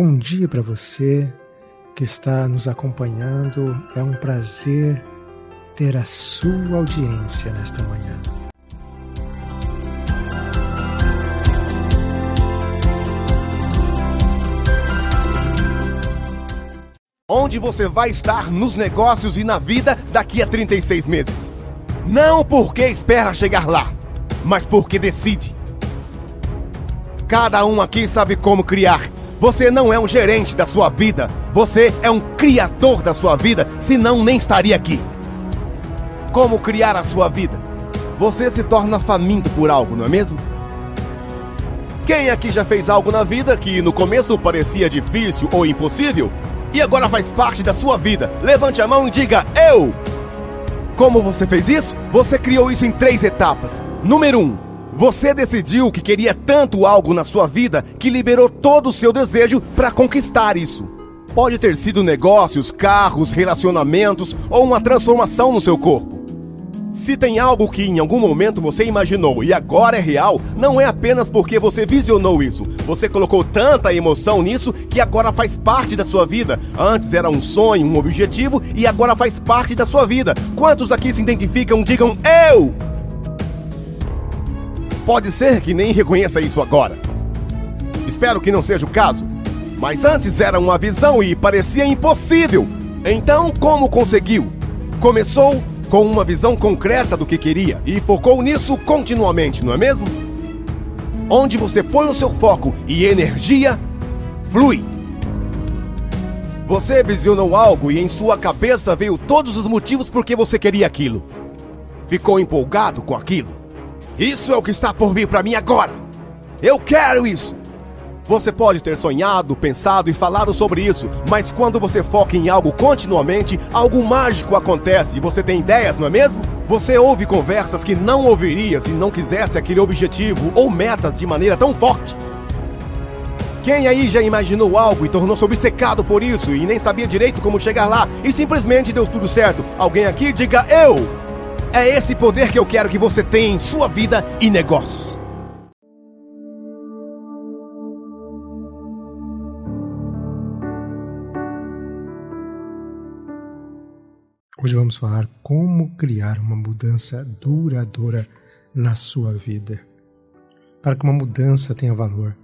Bom dia para você que está nos acompanhando. É um prazer ter a sua audiência nesta manhã. Onde você vai estar nos negócios e na vida daqui a 36 meses? Não porque espera chegar lá, mas porque decide. Cada um aqui sabe como criar. Você não é um gerente da sua vida, você é um criador da sua vida, senão nem estaria aqui. Como criar a sua vida? Você se torna faminto por algo, não é mesmo? Quem aqui já fez algo na vida que no começo parecia difícil ou impossível e agora faz parte da sua vida? Levante a mão e diga eu! Como você fez isso? Você criou isso em três etapas. Número 1. Um, você decidiu que queria tanto algo na sua vida que liberou todo o seu desejo para conquistar isso. Pode ter sido negócios, carros, relacionamentos ou uma transformação no seu corpo. Se tem algo que em algum momento você imaginou e agora é real, não é apenas porque você visionou isso. Você colocou tanta emoção nisso que agora faz parte da sua vida. Antes era um sonho, um objetivo e agora faz parte da sua vida. Quantos aqui se identificam, digam eu? Pode ser que nem reconheça isso agora. Espero que não seja o caso. Mas antes era uma visão e parecia impossível. Então, como conseguiu? Começou com uma visão concreta do que queria e focou nisso continuamente, não é mesmo? Onde você põe o seu foco e energia, flui. Você visionou algo e em sua cabeça veio todos os motivos por que você queria aquilo. Ficou empolgado com aquilo. Isso é o que está por vir para mim agora. Eu quero isso. Você pode ter sonhado, pensado e falado sobre isso, mas quando você foca em algo continuamente, algo mágico acontece e você tem ideias, não é mesmo? Você ouve conversas que não ouviria se não quisesse aquele objetivo ou metas de maneira tão forte. Quem aí já imaginou algo e tornou-se obcecado por isso e nem sabia direito como chegar lá e simplesmente deu tudo certo? Alguém aqui diga eu! É esse poder que eu quero que você tenha em sua vida e negócios. Hoje vamos falar como criar uma mudança duradoura na sua vida. Para que uma mudança tenha valor,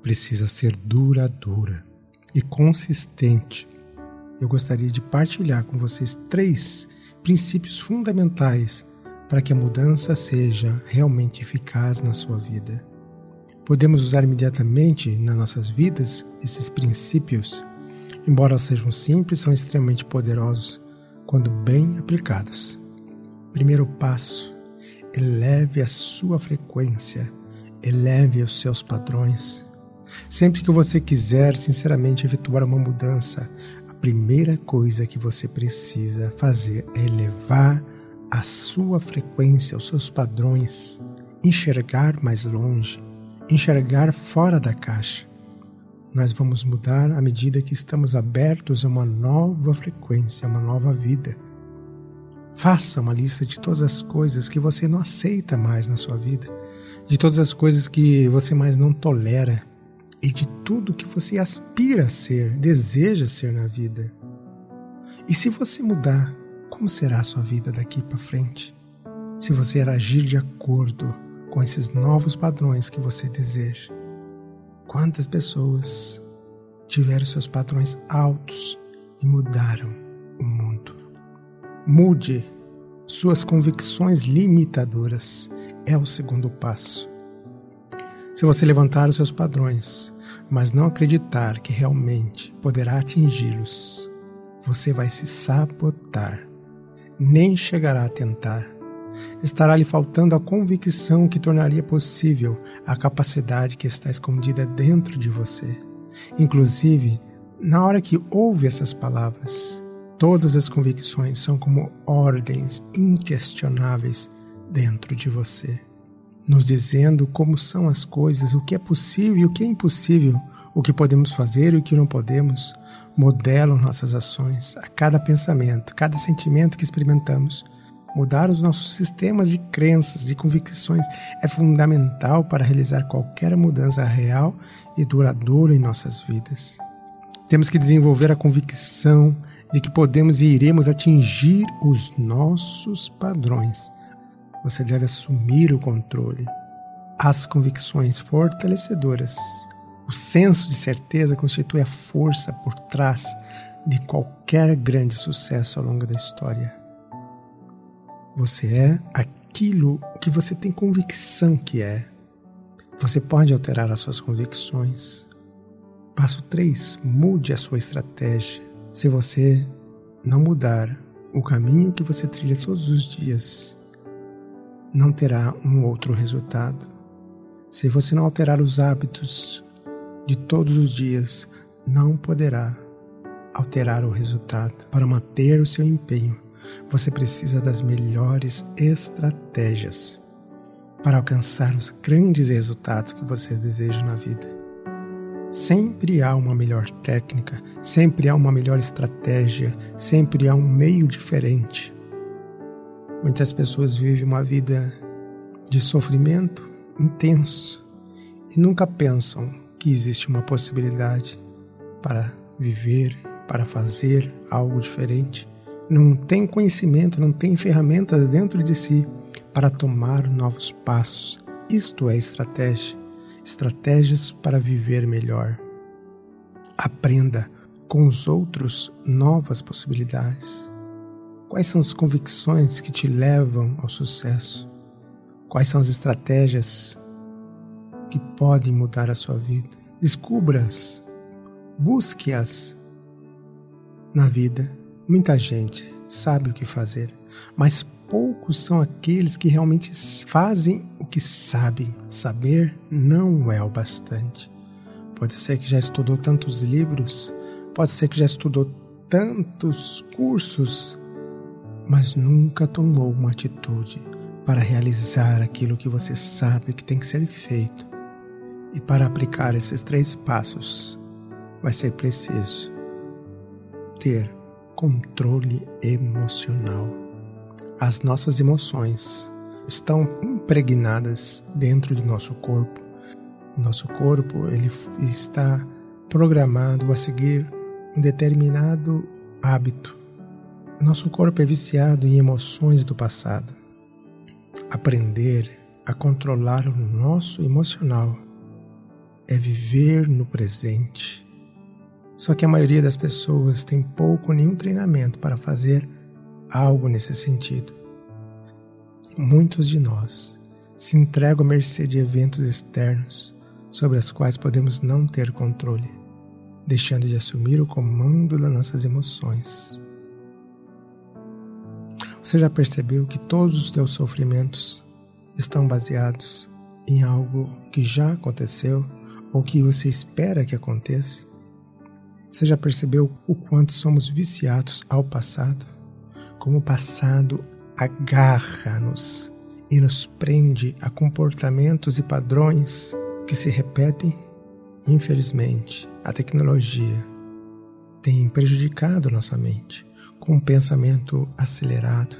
precisa ser duradoura e consistente. Eu gostaria de partilhar com vocês três princípios fundamentais para que a mudança seja realmente eficaz na sua vida. Podemos usar imediatamente nas nossas vidas esses princípios, embora sejam simples, são extremamente poderosos quando bem aplicados. Primeiro passo: eleve a sua frequência, eleve os seus padrões. Sempre que você quiser sinceramente efetuar uma mudança, primeira coisa que você precisa fazer é elevar a sua frequência, os seus padrões, enxergar mais longe, enxergar fora da caixa. Nós vamos mudar à medida que estamos abertos a uma nova frequência, a uma nova vida. Faça uma lista de todas as coisas que você não aceita mais na sua vida, de todas as coisas que você mais não tolera e de tudo que você aspira a ser, deseja ser na vida. E se você mudar, como será a sua vida daqui para frente? Se você agir de acordo com esses novos padrões que você deseja. Quantas pessoas tiveram seus padrões altos e mudaram o mundo? Mude suas convicções limitadoras. É o segundo passo. Se você levantar os seus padrões, mas não acreditar que realmente poderá atingi-los, você vai se sabotar, nem chegará a tentar. Estará lhe faltando a convicção que tornaria possível a capacidade que está escondida dentro de você. Inclusive, na hora que ouve essas palavras, todas as convicções são como ordens inquestionáveis dentro de você, nos dizendo como são as coisas, o que é possível e o que é impossível, o que podemos fazer e o que não podemos, modelam nossas ações a cada pensamento, cada sentimento que experimentamos Mudar os nossos sistemas de crenças e convicções é fundamental para realizar qualquer mudança real e duradoura em nossas vidas. Temos que desenvolver a convicção de que podemos e iremos atingir os nossos padrões. Você deve assumir o controle. As convicções fortalecedoras. O senso de certeza constitui a força por trás de qualquer grande sucesso ao longo da história. Você é aquilo que você tem convicção que é. Você pode alterar as suas convicções. Passo 3. Mude a sua estratégia. Se você não mudar o caminho que você trilha todos os dias, não terá um outro resultado. Se você não alterar os hábitos de todos os dias, não poderá alterar o resultado. Para manter o seu empenho, você precisa das melhores estratégias para alcançar os grandes resultados que você deseja na vida. Sempre há uma melhor técnica, sempre há uma melhor estratégia, sempre há um meio diferente. Muitas pessoas vivem uma vida de sofrimento intenso e nunca pensam que existe uma possibilidade para viver, para fazer algo diferente não tem conhecimento, não tem ferramentas dentro de si para tomar novos passos. Isto é estratégia. Estratégias para viver melhor. Aprenda com os outros novas possibilidades. Quais são as convicções que te levam ao sucesso? Quais são as estratégias que podem mudar a sua vida? Descubra-as, busque-as na vida Muita gente sabe o que fazer, mas poucos são aqueles que realmente fazem o que sabem. Saber não é o bastante. Pode ser que já estudou tantos livros, pode ser que já estudou tantos cursos, mas nunca tomou uma atitude para realizar aquilo que você sabe que tem que ser feito. E para aplicar esses três passos, vai ser preciso ter controle emocional. As nossas emoções estão impregnadas dentro do nosso corpo. Nosso corpo ele está programado a seguir um determinado hábito. Nosso corpo é viciado em emoções do passado. Aprender a controlar o nosso emocional é viver no presente só que a maioria das pessoas tem pouco ou nenhum treinamento para fazer algo nesse sentido. Muitos de nós se entregam à mercê de eventos externos sobre os quais podemos não ter controle, deixando de assumir o comando das nossas emoções. Você já percebeu que todos os teus sofrimentos estão baseados em algo que já aconteceu ou que você espera que aconteça? Você já percebeu o quanto somos viciados ao passado? Como o passado agarra-nos e nos prende a comportamentos e padrões que se repetem? Infelizmente, a tecnologia tem prejudicado nossa mente com um pensamento acelerado.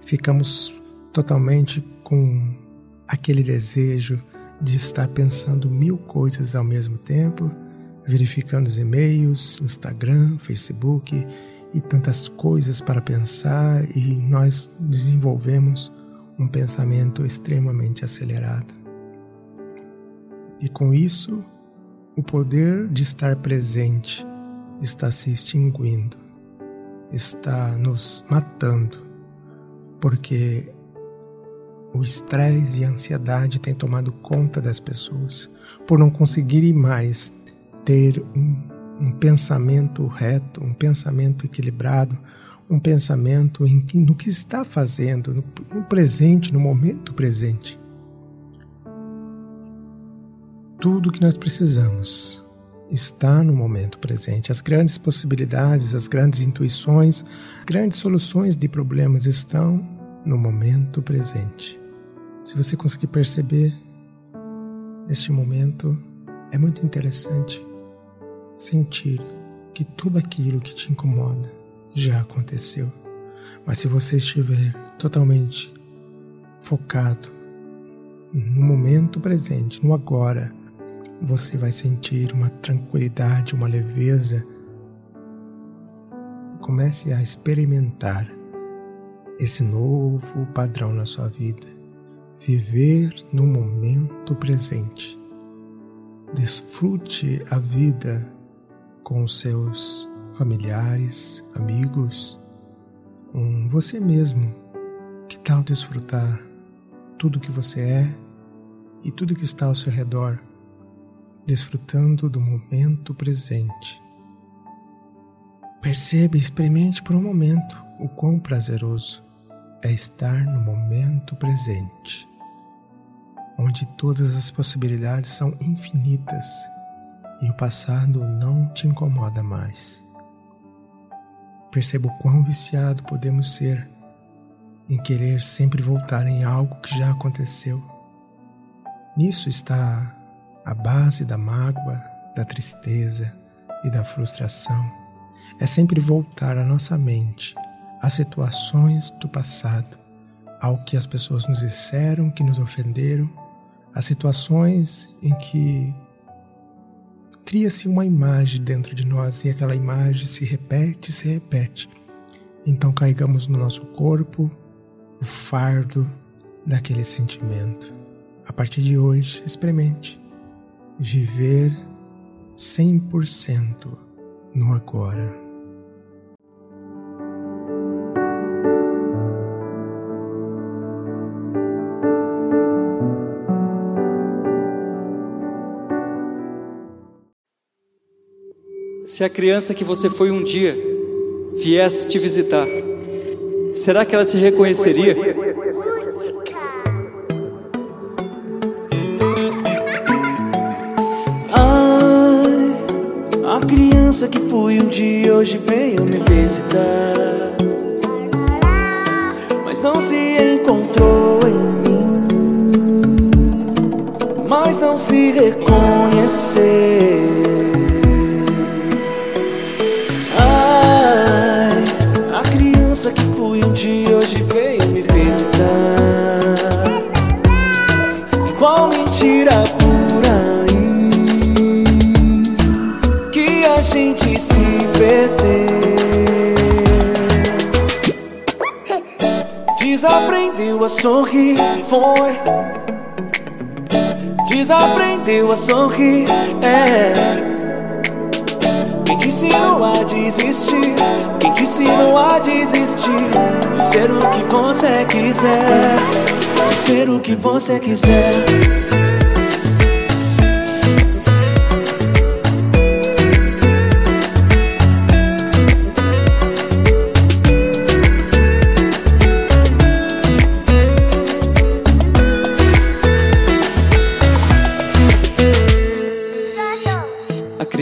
Ficamos totalmente com aquele desejo de estar pensando mil coisas ao mesmo tempo verificando os e-mails, Instagram, Facebook e tantas coisas para pensar, e nós desenvolvemos um pensamento extremamente acelerado. E com isso, o poder de estar presente está se extinguindo, está nos matando, porque o estresse e a ansiedade têm tomado conta das pessoas por não conseguirem mais ter um, um pensamento reto, um pensamento equilibrado, um pensamento em no que está fazendo, no, no presente, no momento presente. Tudo que nós precisamos está no momento presente. As grandes possibilidades, as grandes intuições, grandes soluções de problemas estão no momento presente. Se você conseguir perceber neste momento, é muito interessante sentir que tudo aquilo que te incomoda já aconteceu. Mas se você estiver totalmente focado no momento presente, no agora, você vai sentir uma tranquilidade, uma leveza. Comece a experimentar esse novo padrão na sua vida. Viver no momento presente. Desfrute a vida com os seus familiares, amigos, com você mesmo. Que tal desfrutar tudo que você é e tudo que está ao seu redor, desfrutando do momento presente? Perceba e experimente por um momento o quão prazeroso é estar no momento presente, onde todas as possibilidades são infinitas e o passado não te incomoda mais. Perceba o quão viciado podemos ser em querer sempre voltar em algo que já aconteceu. Nisso está a base da mágoa, da tristeza e da frustração. É sempre voltar a nossa mente às situações do passado, ao que as pessoas nos disseram, que nos ofenderam, às situações em que cria-se uma imagem dentro de nós e aquela imagem se repete, se repete. Então carregamos no nosso corpo o fardo daquele sentimento. A partir de hoje, experimente viver 100% no agora. Se a criança que você foi um dia viesse te visitar, será que ela se reconheceria? Criança que fui um dia hoje veio me visitar, mas não se encontrou em mim, mas não se reconheceu. Desaprendeu a sorrir, foi. Desaprendeu a sorrir, é. Quem te ensinou a desistir? Quem te ensinou a desistir? De ser o que você quiser, de ser o que você quiser.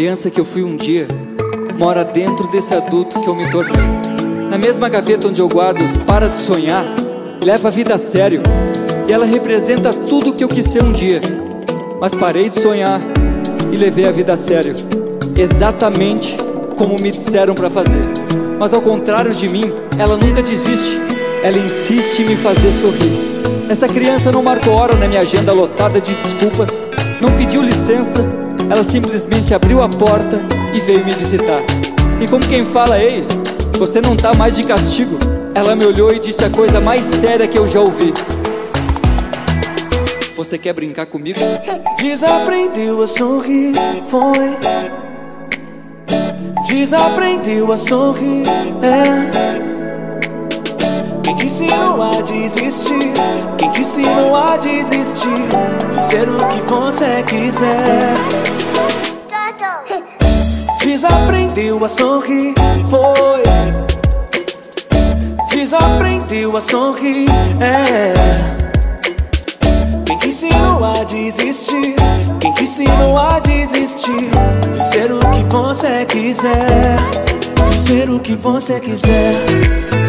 Criança que eu fui um dia mora dentro desse adulto que eu me tornei. Na mesma gaveta onde eu guardo os para de sonhar, leva a vida a sério. E ela representa tudo o que eu quis ser um dia. Mas parei de sonhar e levei a vida a sério. Exatamente como me disseram para fazer. Mas ao contrário de mim, ela nunca desiste. Ela insiste em me fazer sorrir. Essa criança não marcou hora na minha agenda lotada de desculpas, não pediu licença ela simplesmente abriu a porta e veio me visitar. E como quem fala, ei, você não tá mais de castigo. Ela me olhou e disse a coisa mais séria que eu já ouvi. Você quer brincar comigo? Desaprendeu a sorrir, foi. Desaprendeu a sorrir, é. Você quiser. Desaprendeu a sorrir, foi. Desaprendeu a sorrir, é. Quem te ensinou a desistir? Quem te ensinou a desistir? De ser o que você quiser, de ser o que você quiser.